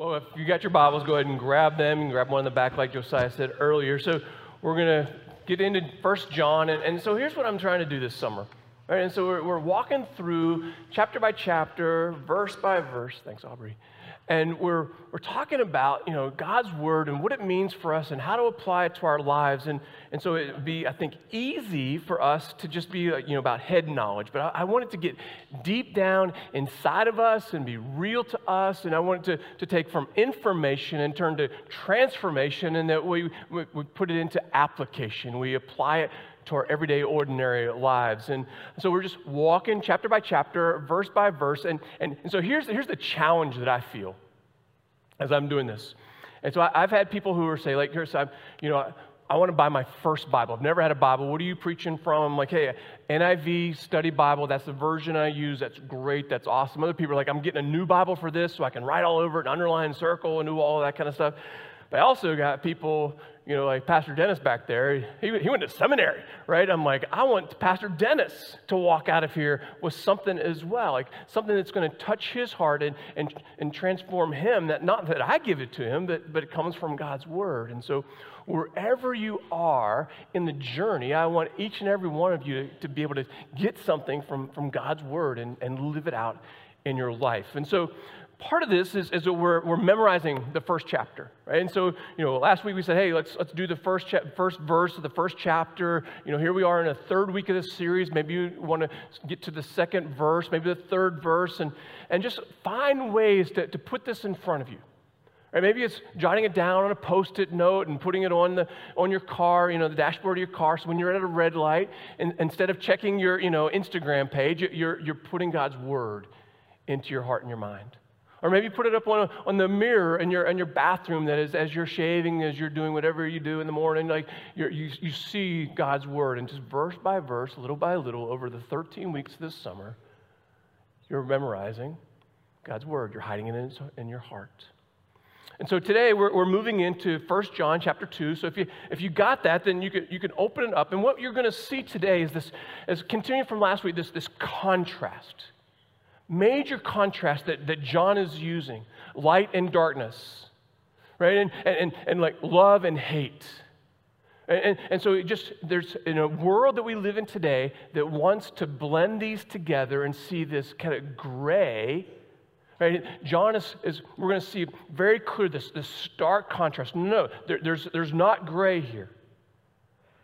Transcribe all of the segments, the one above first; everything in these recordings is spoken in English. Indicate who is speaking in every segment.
Speaker 1: Well, if you got your Bibles, go ahead and grab them and grab one in the back, like Josiah said earlier. So we're going to get into First John. And, and, so here's what I'm trying to do this summer. Right? And so we're, we're walking through chapter by chapter, verse by verse. Thanks, Aubrey and we're, we're talking about you know god's word and what it means for us and how to apply it to our lives. And, and so it would be i think easy for us to just be uh, you know about head knowledge. But I, I want it to get deep down inside of us and be real to us. And i want it to, to take from information and turn to transformation and that we, we, we put it into application. We apply it to our everyday, ordinary lives. And so we're just walking chapter by chapter, verse by verse. And, and, and so here's, here's the challenge that I feel as I'm doing this. And so I, have had people who are say, like, here's, I'm, you know, I want to buy my first Bible. I've never had a Bible. What are you preaching from? I'm like, hey, NIV study Bible. That's the version I use. That's great. That's awesome. Other people are like, I'm getting a new Bible for this so I can write all over it and underline, circle, and do all that kind of stuff. But I also got people you know, like Pastor Dennis back there, he, he went to seminary, right? I'm like, I want Pastor Dennis to walk out of here with something as well, like something that's going to touch his heart and, and, and transform him. That not that I give it to him, but, but it comes from God's word. And so, wherever you are in the journey, I want each and every one of you to, to be able to get something from, from God's word and, and live it out in your life. And so, part of this is, is that we're, we're memorizing the first chapter, right? And so, you know, last week we said, hey, let's, let's do the first, cha- first verse of the first chapter. You know, here we are in a third week of this series. Maybe you want to get to the second verse, maybe the third verse, and, and just find ways to, to put this in front of you. Right? Maybe it's jotting it down on a post-it note and putting it on, the, on your car, you know, the dashboard of your car. So when you're at a red light, and, instead of checking your, you know, Instagram page, you're, you're putting God's word into your heart and your mind. Or maybe put it up on, on the mirror in your, in your bathroom that is as you're shaving, as you're doing whatever you do in the morning, like you you, see God's word. And just verse by verse, little by little, over the 13 weeks this summer, you're memorizing God's word. You're hiding it in, in your heart. And so today we're, we're moving into 1 John chapter 2. So if you, if you got that, then you can, you can open it up. And what you're going to see today is this, as continuing from last week, this, this contrast major contrast that, that John is using light and darkness, right? And, and, and like love and hate. And, and, so it just there's in a world that we live in today that wants to blend these together and see this kind of gray. Right? John is, is we're going to see very clear this, this stark contrast. No, there, there's, there's not gray here.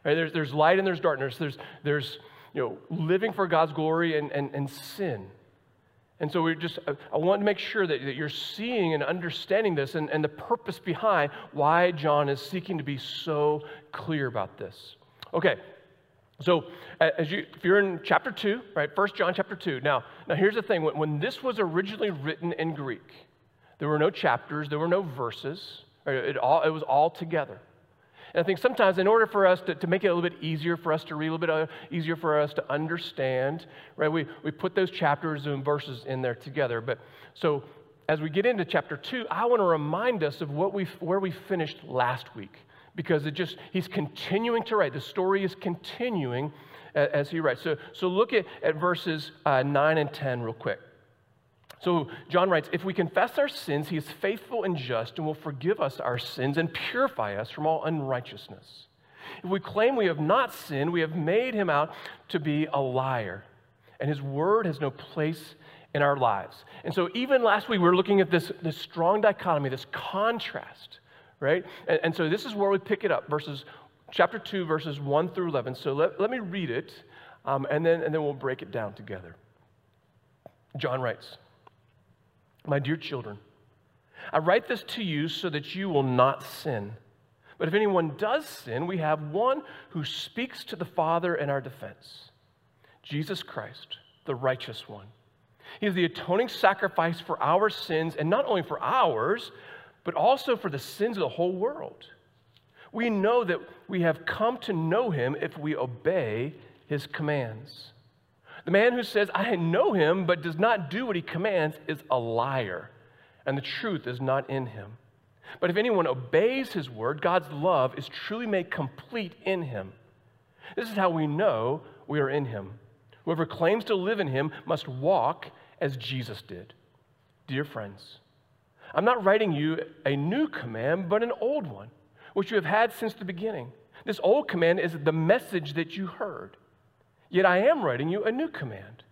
Speaker 1: Right? There's, there's light and there's darkness. There's, there's you know, living for God's glory and, and, and sin. And so we just, I want to make sure that, that you're seeing and understanding this and, and the purpose behind why John is seeking to be so clear about this. Okay, so as you, if you're in chapter 2, right, First John chapter 2. Now, now here's the thing. When, when this was originally written in Greek, there were no chapters, there were no verses. It, all, it was all together. And I think sometimes, in order for us to, to make it a little bit easier for us to read, a little bit uh, easier for us to understand, right, we, we put those chapters and verses in there together. But so as we get into chapter two, I want to remind us of what we, where we finished last week because it just, he's continuing to write. The story is continuing as he writes. So, so look at, at verses uh, 9 and 10 real quick. So John writes, If we confess our sins, he is faithful and just and will forgive us our sins and purify us from all unrighteousness. If we claim we have not sinned, we have made him out to be a liar, and his word has no place in our lives. And so even last week, we were looking at this, this strong dichotomy, this contrast, right? And, and so this is where we pick it up, verses chapter 2, verses 1 through 11. So let, let me read it, um, and, then, and then we'll break it down together. John writes, my dear children, I write this to you so that you will not sin. But if anyone does sin, we have one who speaks to the Father in our defense Jesus Christ, the righteous one. He is the atoning sacrifice for our sins, and not only for ours, but also for the sins of the whole world. We know that we have come to know him if we obey his commands. The man who says, I know him, but does not do what he commands, is a liar, and the truth is not in him. But if anyone obeys his word, God's love is truly made complete in him. This is how we know we are in him. Whoever claims to live in him must walk as Jesus did. Dear friends, I'm not writing you a new command, but an old one, which you have had since the beginning. This old command is the message that you heard. Yet I am writing you a new command.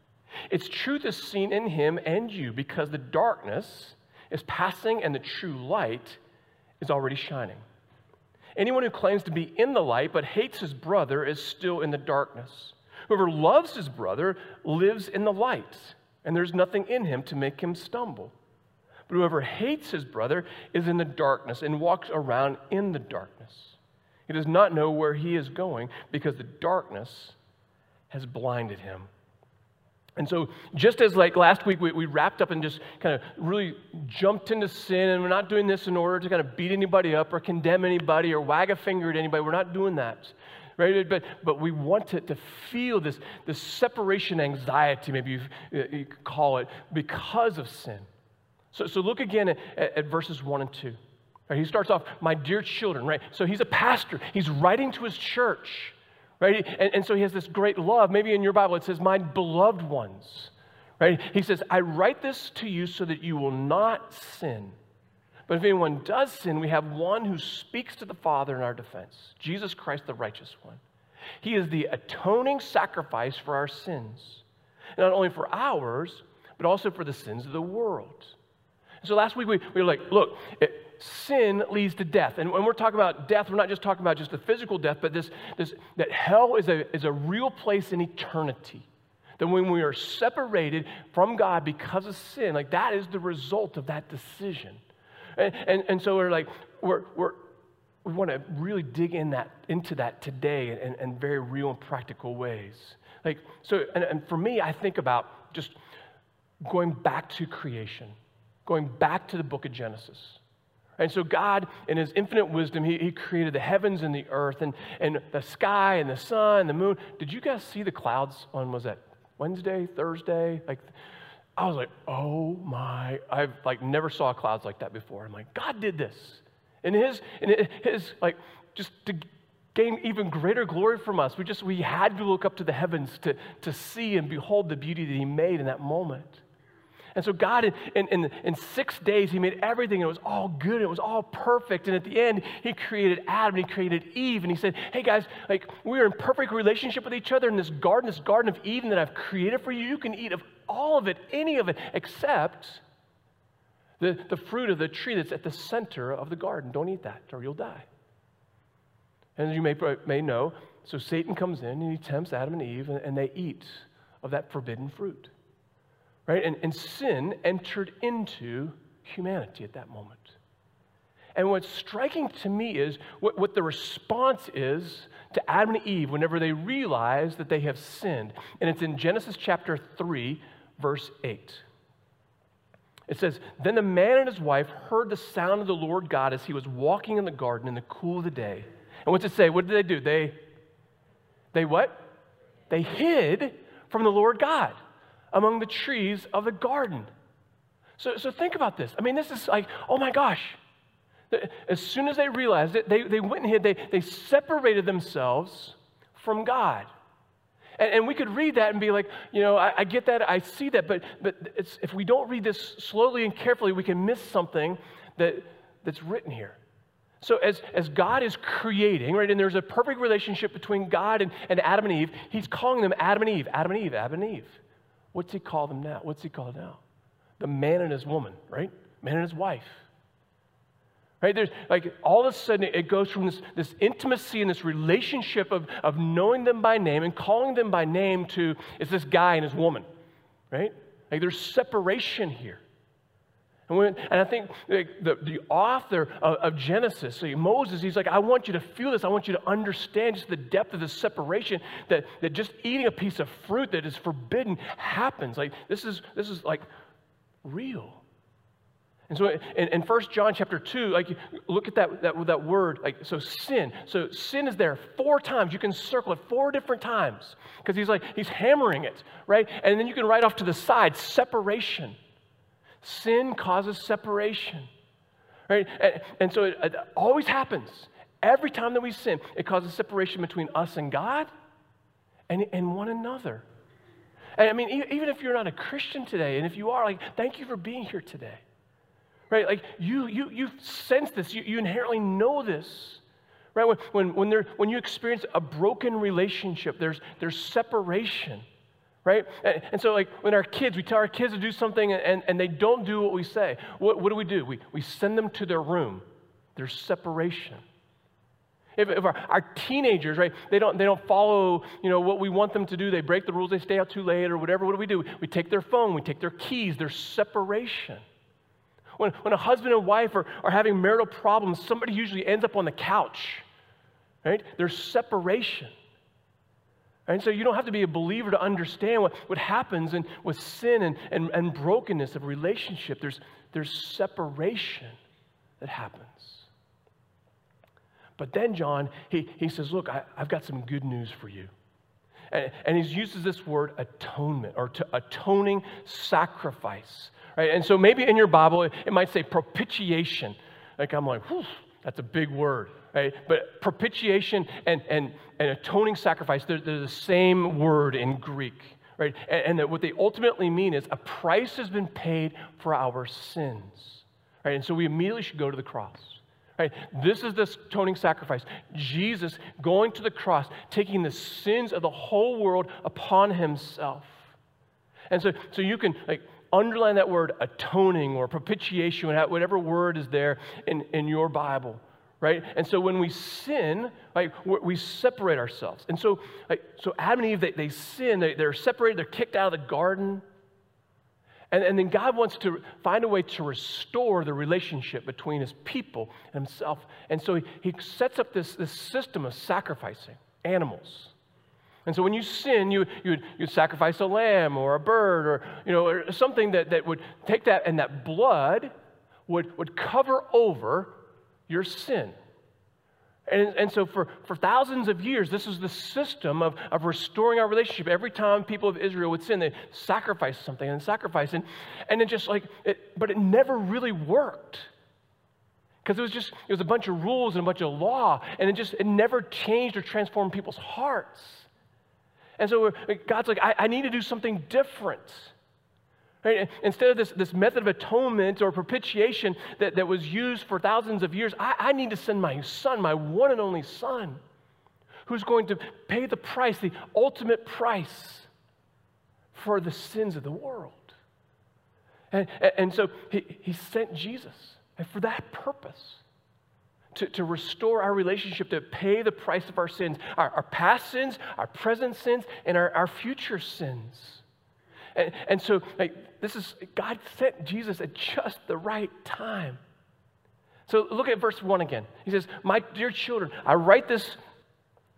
Speaker 1: Its truth is seen in him and you because the darkness is passing and the true light is already shining. Anyone who claims to be in the light but hates his brother is still in the darkness. Whoever loves his brother lives in the light, and there's nothing in him to make him stumble. But whoever hates his brother is in the darkness and walks around in the darkness. He does not know where he is going because the darkness has blinded him. And so, just as like last week, we, we wrapped up and just kind of really jumped into sin, and we're not doing this in order to kind of beat anybody up or condemn anybody or wag a finger at anybody. We're not doing that. Right? But, but we want to, to feel this, this separation anxiety, maybe you, uh, you could call it, because of sin. So, so look again at, at verses 1 and 2. Right? He starts off, my dear children, right? So he's a pastor. He's writing to his church, right? And, and so he has this great love. Maybe in your Bible it says, my beloved ones, right? He says, I write this to you so that you will not sin. But if anyone does sin, we have one who speaks to the Father in our defense Jesus Christ, the righteous one. He is the atoning sacrifice for our sins, not only for ours, but also for the sins of the world. So last week we, we were like, look, sin leads to death. And when we're talking about death, we're not just talking about just the physical death, but this, this that hell is a, is a real place in eternity. That when we are separated from God because of sin, like that is the result of that decision. And, and, and so we're like, we're, we're, we want to really dig in that, into that today in, in very real and practical ways. Like, so, and, and for me, I think about just going back to creation going back to the book of Genesis. And so, God, in His infinite wisdom, He, he created the heavens and the earth and, and the sky and the sun and the moon. Did you guys see the clouds on, was that Wednesday, Thursday? Like, I was like, oh my, I've like never saw clouds like that before. I'm like, God did this. And His, and His, like, just to gain even greater glory from us, we just, we had to look up to the heavens to, to see and behold the beauty that He made in that moment. And so God, in, in, in, six days, He made everything, and it was all good, it was all perfect. And at the end, He created Adam, and He created Eve, and He said, Hey guys, like we're in perfect relationship with each other in this garden, this garden of Eden that I've created for you. You can eat of all of it, any of it, except the, the fruit of the tree that's at the center of the garden. Don't eat that, or you'll die. And as you may, may know, so Satan comes in and he tempts Adam and Eve, and, and they eat of that forbidden fruit right? And, and sin entered into humanity at that moment. And what's striking to me is what, what the response is to Adam and Eve whenever they realize that they have sinned. And it's in Genesis chapter 3, verse 8. It says, Then the man and his wife heard the sound of the Lord God as he was walking in the garden in the cool of the day. And what's it say? What did they do? They, they what? They hid from the Lord God among the trees of the garden. So, so think about this. I mean, this is like, oh my gosh. As soon as they realized it, they, they went and hid, they, they separated themselves from God. And, and we could read that and be like, you know, I, I get that, I see that, but, but if we don't read this slowly and carefully, we can miss something that, that's written here. So, as, as God is creating, right, and there's a perfect relationship between God and, and Adam and Eve, He's calling them Adam and Eve, Adam and Eve, Adam and Eve. What's he call them now? What's he call now? The man and his woman, right? Man and his wife. Right? There's like all of a sudden it goes from this, this intimacy and this relationship of, of knowing them by name and calling them by name to it's this guy and his woman. Right? Like there's separation here. And, when, and I think the, the, author of, of Genesis, Moses, he's like, I want you to feel this. I want you to understand just the depth of the separation that, that just eating a piece of fruit that is forbidden happens. Like, this is, this is like real. And so in, in 1 John chapter 2, like look at that, that, that word, like so sin. So sin is there four times. You can circle it four different times. Because he's like, he's hammering it, right? And then you can write off to the side, separation. Sin causes separation. Right? And, and so it, it always happens. Every time that we sin, it causes separation between us and God and, and one another. And I mean, even if you're not a Christian today, and if you are, like, thank you for being here today. right? Like you, you, you sense this, you, you inherently know this. Right? When, when, when, there, when you experience a broken relationship, there's, there's separation right? And, and, so, like, when our kids, we tell our kids to do something and, and they don't do what we say, what, what do we do? We, we send them to their room. There's separation. If, if our, our, teenagers, right, they don't, they don't follow, you know, what we want them to do, they break the rules, they stay out too late or whatever, what do we do? We take their phone, we take their keys, there's separation. When, when a husband and wife are, are having marital problems, somebody usually ends up on the couch, right? There's separation. And so you don't have to be a believer to understand what, what happens in, with sin and, and, and brokenness of relationship. There's, there's separation that happens. But then John, he, he says, Look, I, have got some good news for you. And, and he uses this word atonement or to, atoning sacrifice. Right? And so maybe in your Bible, it, it might say propitiation. Like I'm like, that's a big word. Right? But propitiation and, and, and atoning sacrifice, they're, they're the same word in Greek. Right? And, and that what they ultimately mean is a price has been paid for our sins. Right? And so we immediately should go to the cross. Right? This is the atoning sacrifice. Jesus going to the cross, taking the sins of the whole world upon himself. And so, so you can like underline that word atoning or propitiation, whatever word is there in, in your Bible. Right? And so when we sin, like we separate ourselves. And so, like, so Adam and Eve, they, they sin, they, they're separated, they're kicked out of the garden. And, and then God wants to find a way to restore the relationship between his people and himself. And so he, he sets up this, this system of sacrificing animals. And so when you sin, you, you you sacrifice a lamb or a bird or, you know, or something that, that would take that and that blood would, would cover over your sin. And, and so, for, for thousands of years, this is the system of, of restoring our relationship. Every time people of Israel would sin, they sacrifice something and sacrifice. And, and it just like, it, but it never really worked. Because it was just, it was a bunch of rules and a bunch of law. And it just, it never changed or transformed people's hearts. And so God's like, I, I need to do something different. Right? Instead of this, this method of atonement or propitiation that, that was used for thousands of years, I, I need to send my son, my one and only son, who's going to pay the price, the ultimate price for the sins of the world. And, and so he, he sent Jesus and for that purpose. To, to restore our relationship, to pay the price of our sins, our, our past sins, our present sins, and our, our future sins. And, and so, like, this is, God sent Jesus at just the right time. So look at verse 1 again. He says, My dear children, I write this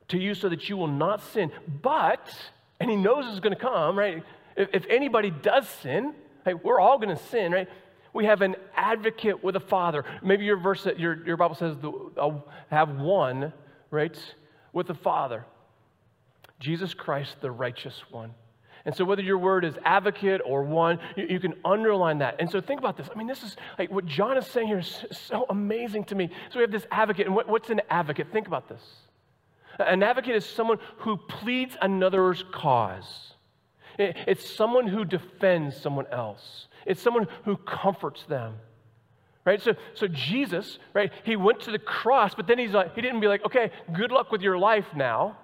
Speaker 1: to you so that you will not sin. But, and he knows it's going to come, right? If, if anybody does sin, we're all going to sin, right? We have an advocate with a father. Maybe your verse, your, your Bible says, I'll uh, have one, right, with the father. Jesus Christ, the righteous one. And so, whether your word is advocate or one, you, you, can underline that. And so, think about this. I mean, this is like what John is saying here is so amazing to me. So, we have this advocate. And what, what's an advocate? Think about this. An advocate is someone who pleads another's cause, it, it's someone who defends someone else, it's someone who comforts them. Right? So, so Jesus, right, he went to the cross, but then he's like, he didn't be like, okay, good luck with your life now.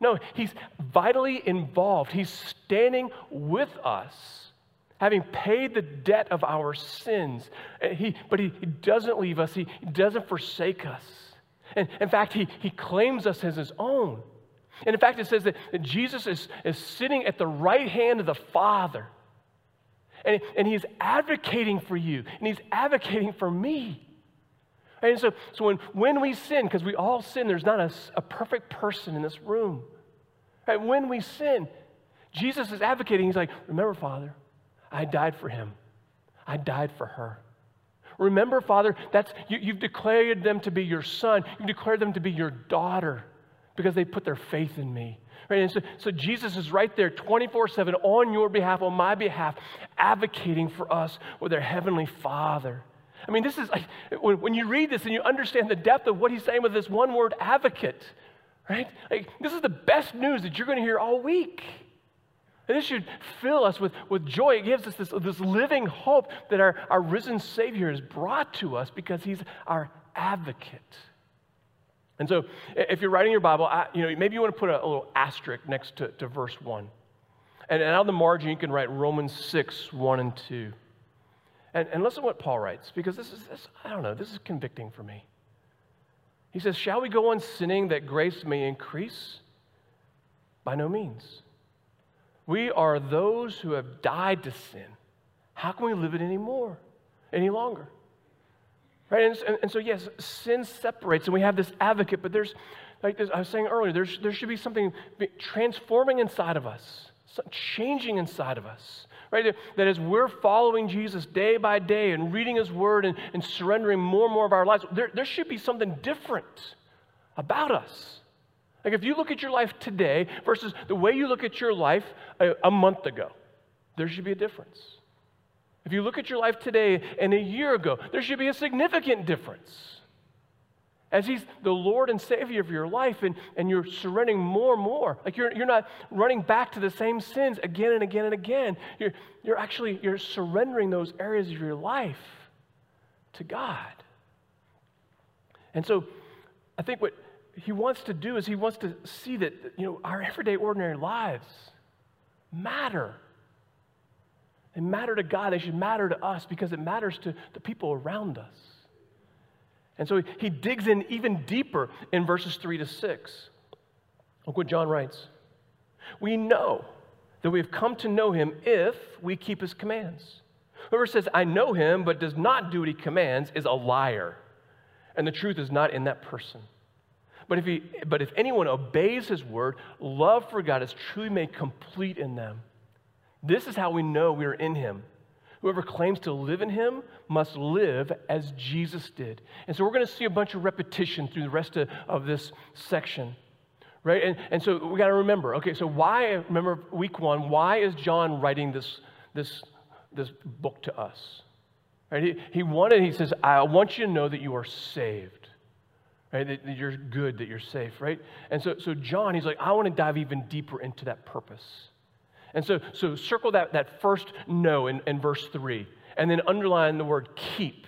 Speaker 1: No, he's vitally involved. He's standing with us, having paid the debt of our sins. He, but he, doesn't leave us, he, he doesn't forsake us. And in fact, he, he claims us as his own. And in fact, it says that, that Jesus is, is sitting at the right hand of the Father. And, and he's advocating for you, and he's advocating for me. And so, so when, when we sin, because we all sin, there's not a, a perfect person in this room. Right? When we sin, Jesus is advocating. He's like, Remember, Father, I died for him, I died for her. Remember, Father, that's, you, you've declared them to be your son, you've declared them to be your daughter because they put their faith in me. Right? And so, so Jesus is right there 24 7 on your behalf, on my behalf, advocating for us with their heavenly Father. I mean, this is like, when, you read this and you understand the depth of what he's saying with this one word advocate, right? Like, this is the best news that you're going to hear all week. And this should fill us with, with joy. It gives us this, this living hope that our, our risen Savior has brought to us because he's our advocate. And so, if you're writing your Bible, I, you know, maybe you want to put a, a little asterisk next to, to verse 1. And, and on the margin, you can write Romans 6, 1 and 2. And, and listen to what Paul writes, because this is, this, I don't know, this is convicting for me. He says, Shall we go on sinning that grace may increase? By no means. We are those who have died to sin. How can we live it anymore, any longer? Right? And, and, so, yes, sin separates, and we have this advocate, but there's, like I was saying earlier, there's, there should be something transforming inside of us, changing inside of us. Right? That as we're following Jesus day by day and reading his word and, and surrendering more and more of our lives, there, there should be something different about us. Like if you look at your life today versus the way you look at your life a, a month ago, there should be a difference. If you look at your life today and a year ago, there should be a significant difference. As He's the Lord and Savior of your life, and, and you're surrendering more and more. Like you're, you're not running back to the same sins again and again and again. You're, you're actually you're surrendering those areas of your life to God. And so I think what he wants to do is he wants to see that you know our everyday ordinary lives matter they matter to god they should matter to us because it matters to the people around us and so he digs in even deeper in verses 3 to 6 look what john writes. We know that we have come to know him if we keep his commands. Whoever says i know him but does not do what he commands is a liar. And the truth is not in that person. But if, he, but if anyone obeys his word, love for God is truly made complete in them. This is how we know we are in him. Whoever claims to live in him must live as Jesus did. And so we're going to see a bunch of repetition through the rest of, of this section. Right? And, and so we got to remember okay, so why, remember week one, why is John writing this, this, this book to us? Right? He, he wanted, he says, I want you to know that you are saved right? That, that, you're good, that you're safe, right? And so, so John, he's like, I want to dive even deeper into that purpose. And so, so circle that, that first know in, in verse three, and then underline the word keep,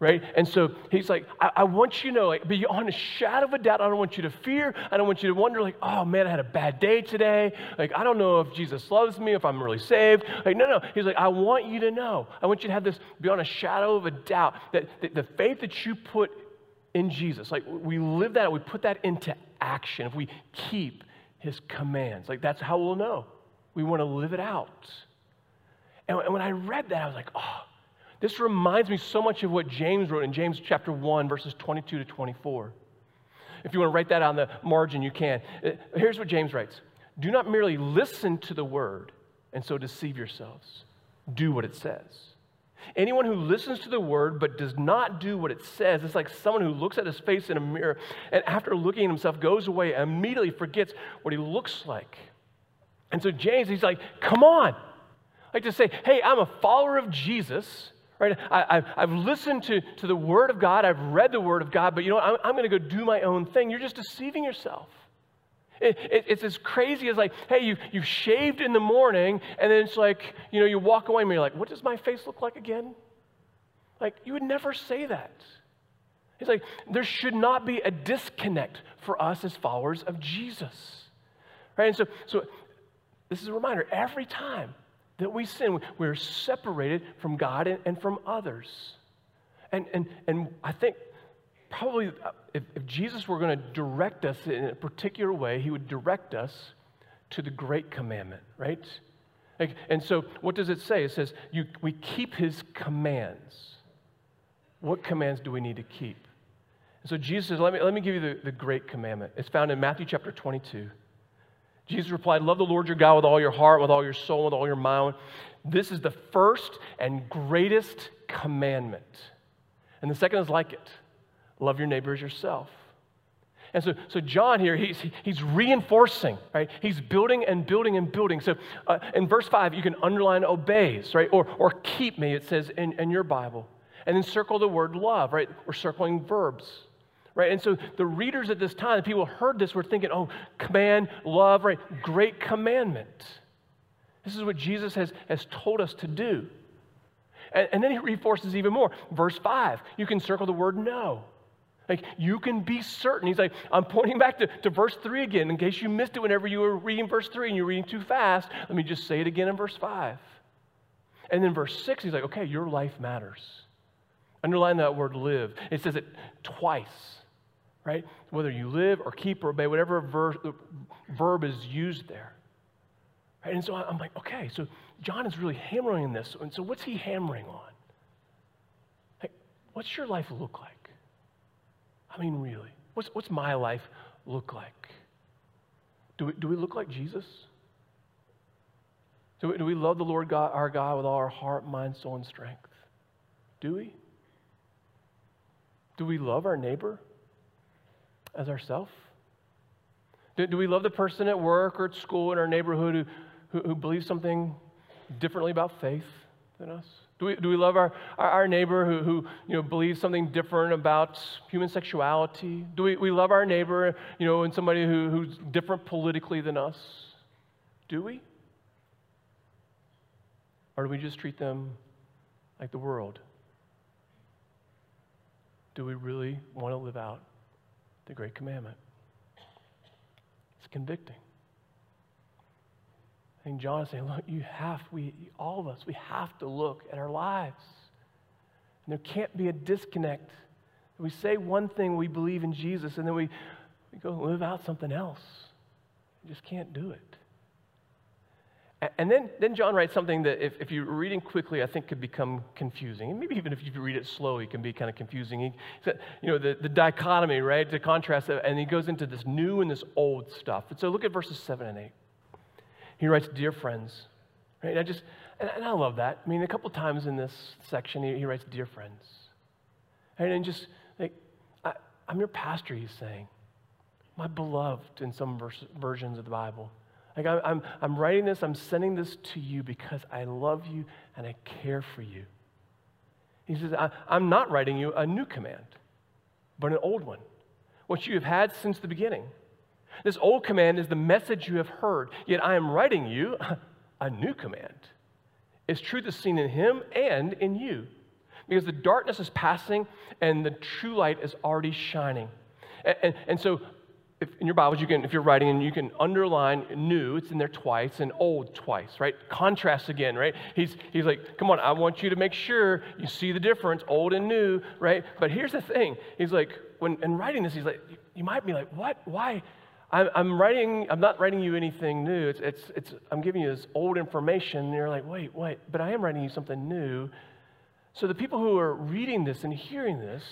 Speaker 1: right? And so he's like, I, I want you to know, like, beyond a shadow of a doubt, I don't want you to fear. I don't want you to wonder, like, oh man, I had a bad day today. Like, I don't know if Jesus loves me, if I'm really saved. Like, no, no. He's like, I want you to know. I want you to have this beyond a shadow of a doubt that, that the faith that you put in Jesus. Like we live that, we put that into action. If we keep his commands, like that's how we'll know. We want to live it out. And, when I read that, I was like, oh, this reminds me so much of what James wrote in James chapter 1, verses 22 to 24. If you want to write that on the margin, you can. Uh, here's what James writes Do not merely listen to the word and so deceive yourselves. Do what it says. Anyone who listens to the word but does not do what it says is like someone who looks at his face in a mirror and after looking at himself goes away and immediately forgets what he looks like. And so James, he's like, come on. Like to say, hey, I'm a follower of Jesus, right? I, have listened to, to the word of God, I've read the word of God, but you know what? I'm, I'm going to go do my own thing. You're just deceiving yourself. It, it, it's as crazy as like, hey, you, you've shaved in the morning, and then it's like, you know, you walk away and you're like, what does my face look like again? Like, you would never say that. It's like, there should not be a disconnect for us as followers of Jesus. Right? And so, so this is a reminder every time that we sin, we're separated from God and, and from others. And, and, and I think probably, uh, if, if Jesus were going to direct us in a particular way, he would direct us to the great commandment, right? Like, and so, what does it say? It says, you, we keep his commands. What commands do we need to keep? And so, Jesus says, let me, let me give you the, the great commandment. It's found in Matthew chapter 22. Jesus replied, Love the Lord your God with all your heart, with all your soul, with all your mind. This is the first and greatest commandment. And the second is like it love your neighbor as yourself. And so, so John here, he's, he's reinforcing, right? He's building and building and building. So uh, in verse 5, you can underline obeys, right? Or, or keep me, it says in, in your Bible. And then circle the word love, right? We're circling verbs, right? And so the readers at this time, the people heard this, were thinking, oh, command, love, right? Great commandment. This is what Jesus has, has told us to do. And, and then he reinforces even more. Verse 5, you can circle the word know. Like, you can be certain. He's like, I'm pointing back to, to verse 3 again, in case you missed it whenever you were reading verse 3 and you're reading too fast. Let me just say it again in verse 5. And then verse 6, he's like, okay, your life matters. Underline that word live. It says it twice, right? Whether you live or keep or obey, whatever ver- verb is used there. Right? And so I'm like, okay, so John is really hammering this. And so what's he hammering on? Like, what's your life look like? I mean, really, what's, what's my life look like? Do we, do we look like Jesus? Do we, do we love the Lord God, our God with all our heart, mind, soul, and strength? Do we? Do we love our neighbor as ourselves? Do, do we love the person at work or at school in our neighborhood who, who, who believes something differently about faith than us? Do we, do we love our, our, our, neighbor who, who you know, believes something different about human sexuality? Do we, we love our neighbor you know, and somebody who, who's different politically than us? Do we? Or do we just treat them like the world? Do we really want to live out the great commandment? It's convicting. I think John is saying, look, you have, we, all of us, we have to look at our lives. And there can't be a disconnect. We say one thing, we believe in Jesus, and then we, we go live out something else. We just can't do it. And then, then John writes something that, if, if you're reading quickly, I think could become confusing. And maybe even if you read it slowly, it can be kind of confusing. He said, you know, the, the dichotomy, right, to contrast it, and he goes into this new and this old stuff. And so look at verses 7 and 8. He writes, Dear friends. Right? And I just, and, and I love that. I mean, a couple times in this section, he, he writes, Dear friends. And then just like, I, am your pastor, he's saying. My beloved in some verse, versions of the Bible. Like, I, I'm, I'm writing this, I'm sending this to you because I love you and I care for you. He says, I, I'm not writing you a new command, but an old one, what you have had since the beginning. This old command is the message you have heard, yet I am writing you a new command. Its truth is seen in him and in you, because the darkness is passing and the true light is already shining. And, and, and so, if in your Bibles, you can, if you're writing, and you can underline new, it's in there twice, and old twice, right? Contrast again, right? He's, he's like, come on, I want you to make sure you see the difference, old and new, right? But here's the thing. He's like, when in writing this, he's like, you might be like, what? Why? I'm, I'm, writing, I'm not writing you anything new. It's, it's, it's, I'm giving you this old information. And you're like, wait, wait, but I am writing you something new. So the people who are reading this and hearing this,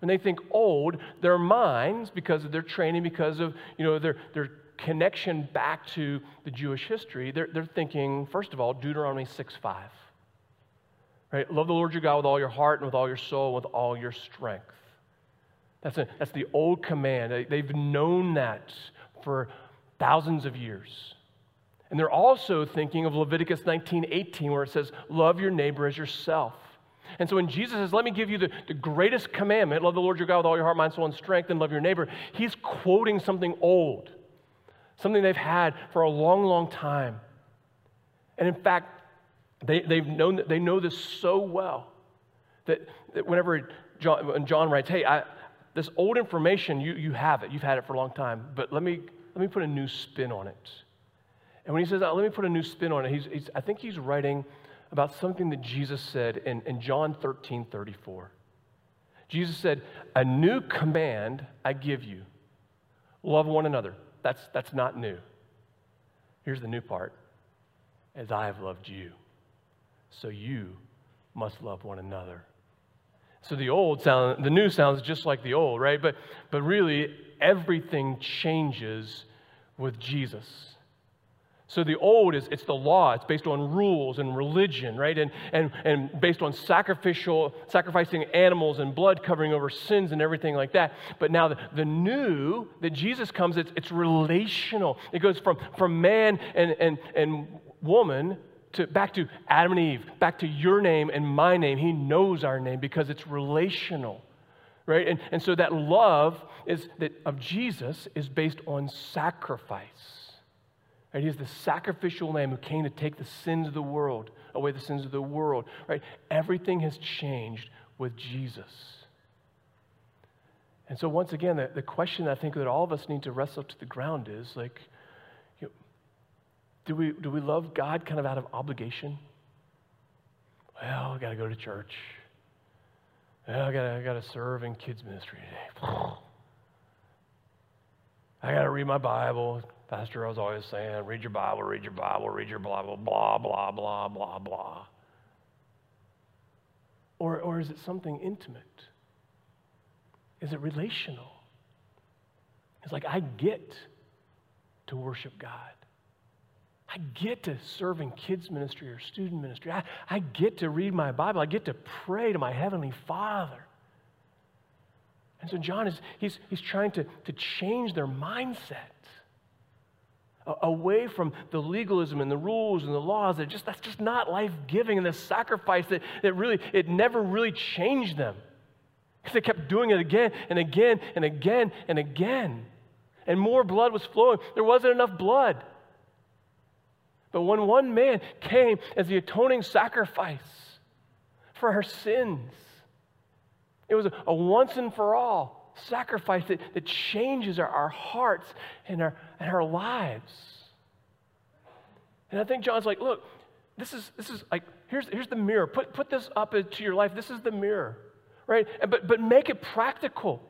Speaker 1: when they think old, their minds, because of their training, because of you know, their, their connection back to the Jewish history, they're, they're thinking, first of all, Deuteronomy 6 5. Right? Love the Lord your God with all your heart and with all your soul, with all your strength. That's, a, that's the old command. They've known that for thousands of years. And they're also thinking of Leviticus 19 18, where it says, Love your neighbor as yourself. And so when Jesus says, Let me give you the, the greatest commandment, love the Lord your God with all your heart, mind, soul, and strength, and love your neighbor, he's quoting something old, something they've had for a long, long time. And in fact, they, they've known, they know this so well that, that whenever John, when John writes, Hey, I, this old information, you, you have it. You've had it for a long time. But let me, let me put a new spin on it. And when he says, let me put a new spin on it, he's, he's, I think he's writing about something that Jesus said in, in John 13 34. Jesus said, A new command I give you love one another. That's, that's not new. Here's the new part as I have loved you, so you must love one another. So the old sound, the new sounds just like the old, right? But, but really, everything changes with Jesus. So the old is it's the law. It's based on rules and religion, right? And, and, and based on sacrificial, sacrificing animals and blood covering over sins and everything like that. But now the, the new, that Jesus comes, it's, it's relational. It goes from, from man and, and, and woman to, back to Adam and Eve, back to your name and my name. He knows our name because it's relational, right? And, and so that love is that of Jesus is based on sacrifice, Right? He's the sacrificial lamb who came to take the sins of the world, away the sins of the world. Right? Everything has changed with Jesus. And so, once again, the, the question I think that all of us need to wrestle to the ground is like, you know, do, we, do we love God kind of out of obligation? Well, I got to go to church. Well, I got I got to serve in kids' ministry today. I got to read my Bible. Pastor, I was always saying, read your Bible, read your Bible, read your blah, blah, blah, blah, blah, blah, blah. Or, or is it something intimate? Is it relational? It's like, I get to worship God. I get to serve in kids' ministry or student ministry. I, I get to read my Bible. I get to pray to my Heavenly Father. And so John is he's, he's trying to, to change their mindset away from the legalism and the rules and the laws that just that's just not life-giving and the sacrifice that, that really it never really changed them. Because they kept doing it again and again and again and again. And more blood was flowing. There wasn't enough blood. But when one man came as the atoning sacrifice for our sins it was a, a once and for all sacrifice that, that changes our, our hearts and our, and our lives. And I think John's like, look, this is, this is like, here's, here's the mirror. Put, put this up into your life. This is the mirror, right? But, but make it practical,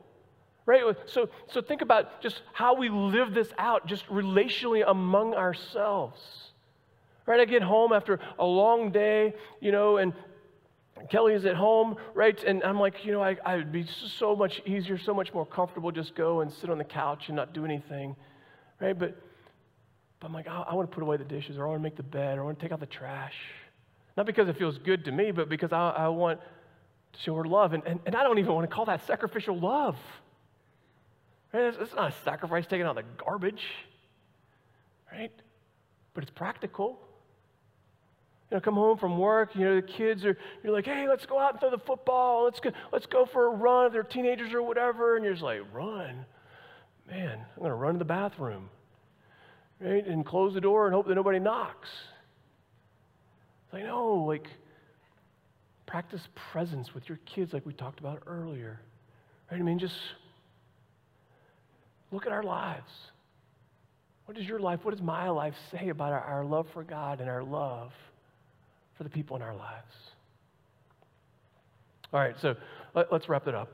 Speaker 1: right? So, so think about just how we live this out, just relationally among ourselves. Right? I get home after a long day, you know, and Kelly is at home, right? And I'm like, you know, I, I would be so much easier, so much more comfortable just go and sit on the couch and not do anything, right? But, but I'm like, I, I want to put away the dishes, or I want to make the bed, or I want to take out the trash. Not because it feels good to me, but because I, I want to show her love. And, and, and I don't even want to call that sacrificial love. Right? It's, it's not a sacrifice taking out the garbage, right? But it's practical you know, come home from work, you know, the kids are, you're like, hey, let's go out and throw the football. Let's go, let's go for a run. if They're teenagers or whatever. And you're just like, run? Man, I'm going to run to the bathroom, right? And close the door and hope that nobody knocks. It's like, no, like, practice presence with your kids like we talked about earlier. Right? I mean, just look at our lives. What does your life, what does my life say about our, our love for God and our love for the people in our lives. All right, so let, us wrap it up.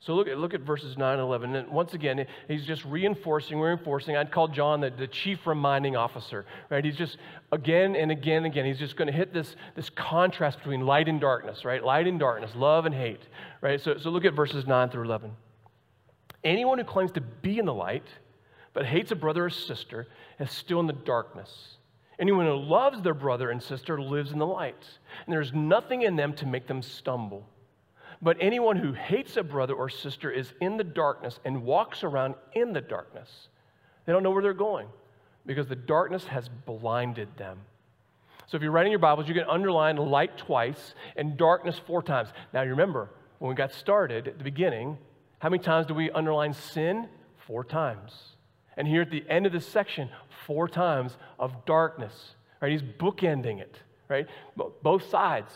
Speaker 1: So look at, look at verses 9 and 11. And once again, he's just reinforcing, reinforcing. I'd call John the, the chief reminding officer, right? He's just, again and again and again, he's just going to hit this, this contrast between light and darkness, right? Light and darkness, love and hate, right? So, so look at verses 9 through 11. Anyone who claims to be in the light but hates a brother or sister is still in the darkness. Anyone who loves their brother and sister lives in the light, and there's nothing in them to make them stumble. But anyone who hates a brother or sister is in the darkness and walks around in the darkness. They don't know where they're going because the darkness has blinded them. So if you're writing your Bibles, you can underline light twice and darkness four times. Now you remember, when we got started at the beginning, how many times do we underline sin? Four times. And here at the end of this section, four times of darkness. Right? He's bookending it, right? Both sides.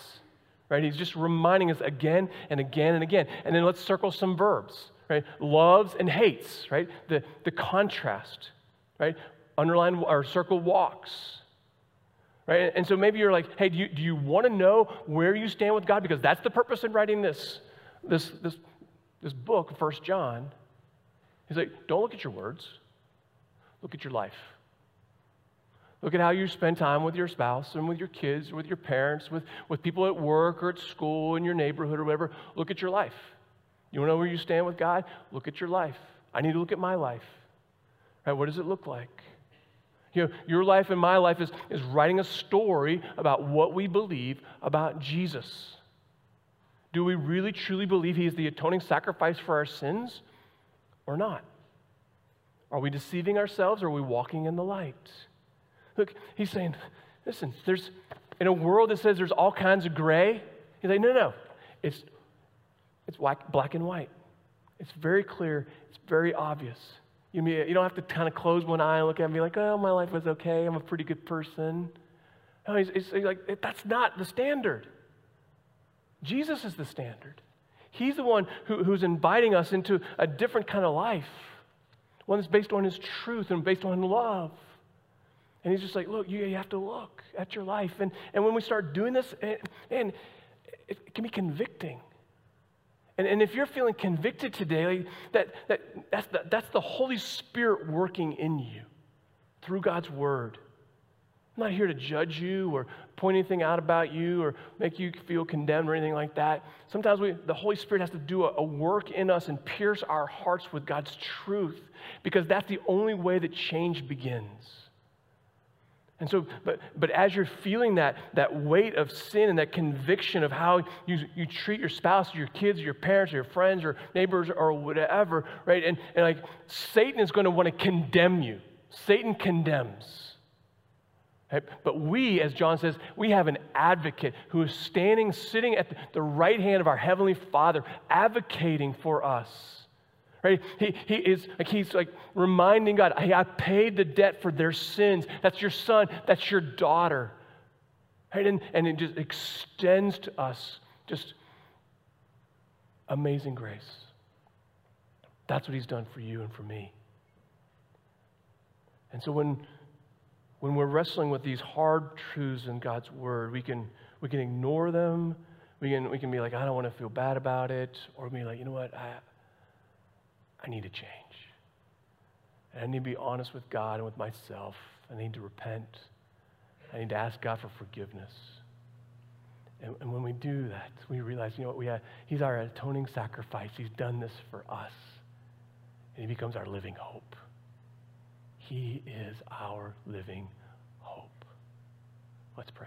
Speaker 1: Right? He's just reminding us again and again and again. And then let's circle some verbs, right? Loves and hates, right? The, the contrast, right? Underline or circle walks. Right? And so maybe you're like, hey, do you, do you want to know where you stand with God? Because that's the purpose in writing this, this, this, this book, First John. He's like, don't look at your words, look at your life. Look at how you spend time with your spouse and with your kids, with your parents, with, with people at work or at school, in your neighborhood or whatever. Look at your life. You want to know where you stand with God? Look at your life. I need to look at my life. Right? What does it look like? You know, your life and my life is, is writing a story about what we believe about Jesus. Do we really truly believe he is the atoning sacrifice for our sins or not? Are we deceiving ourselves or are we walking in the light? Look, he's saying, listen, there's in a world that says there's all kinds of gray, he's like, no, no, it's it's black, black and white. It's very clear, it's very obvious. You, mean, you don't have to kind of close one eye and look at me like, oh, my life was okay. I'm a pretty good person. No, he's, he's like, that's not the standard. Jesus is the standard. He's the one who, who's inviting us into a different kind of life, one that's based on his truth and based on love. And he's just like, look, you, you have to look at your life. And, and when we start doing this, eh, and, and it, it can be convicting. And, and if you're feeling convicted today, like that, that, that's, the, that's the Holy Spirit working in you through God's Word. I'm not here to judge you or point anything out about you or make you feel condemned or anything like that. Sometimes we, the Holy Spirit has to do a, a work in us and pierce our hearts with God's truth because that's the only way that change begins. And so, but, but as you're feeling that, that weight of sin and that conviction of how you, you treat your spouse, your kids, your parents, your friends, or neighbors, or whatever, right? And, and like Satan is going to want to condemn you. Satan condemns. Right? But we, as John says, we have an advocate who is standing, sitting at the right hand of our Heavenly Father, advocating for us. Right? He, he is like he's like reminding God, hey, I paid the debt for their sins. That's your son, that's your daughter. Right? And, and it just extends to us just amazing grace. That's what he's done for you and for me. And so when when we're wrestling with these hard truths in God's word, we can we can ignore them. We can we can be like, I don't want to feel bad about it, or be like, you know what, I I need to change. And I need to be honest with God and with myself. I need to repent. I need to ask God for forgiveness. And, and when we do that, we realize, you know what, we have, He's our atoning sacrifice. He's done this for us. And He becomes our living hope. He is our living hope. Let's pray.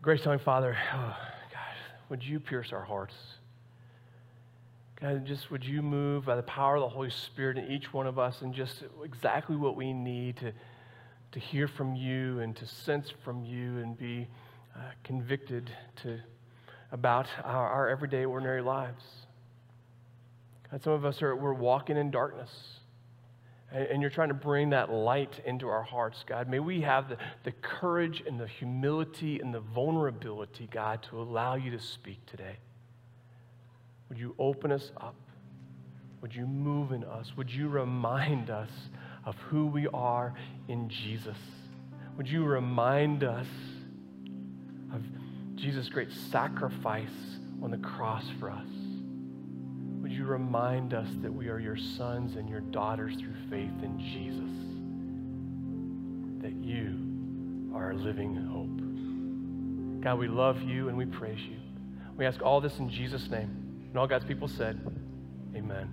Speaker 1: Grace telling Father, oh, God, would you pierce our hearts? God, just would you move by the power of the Holy Spirit in each one of us and just exactly what we need to, to hear from you and to sense from you and be uh, convicted to, about our, our, everyday, ordinary lives. God, some of us are we're walking in darkness. And, you're trying to bring that light into our hearts, God. May we have the, the courage and the humility and the vulnerability, God, to allow you to speak today. Would you open us up? Would you move in us? Would you remind us of who we are in Jesus? Would you remind us of Jesus' great sacrifice on the cross for us? You remind us that we are your sons and your daughters through faith in Jesus? That you are our living hope. God, we love you and we praise you. We ask all this in Jesus' name. And all God's people said, Amen.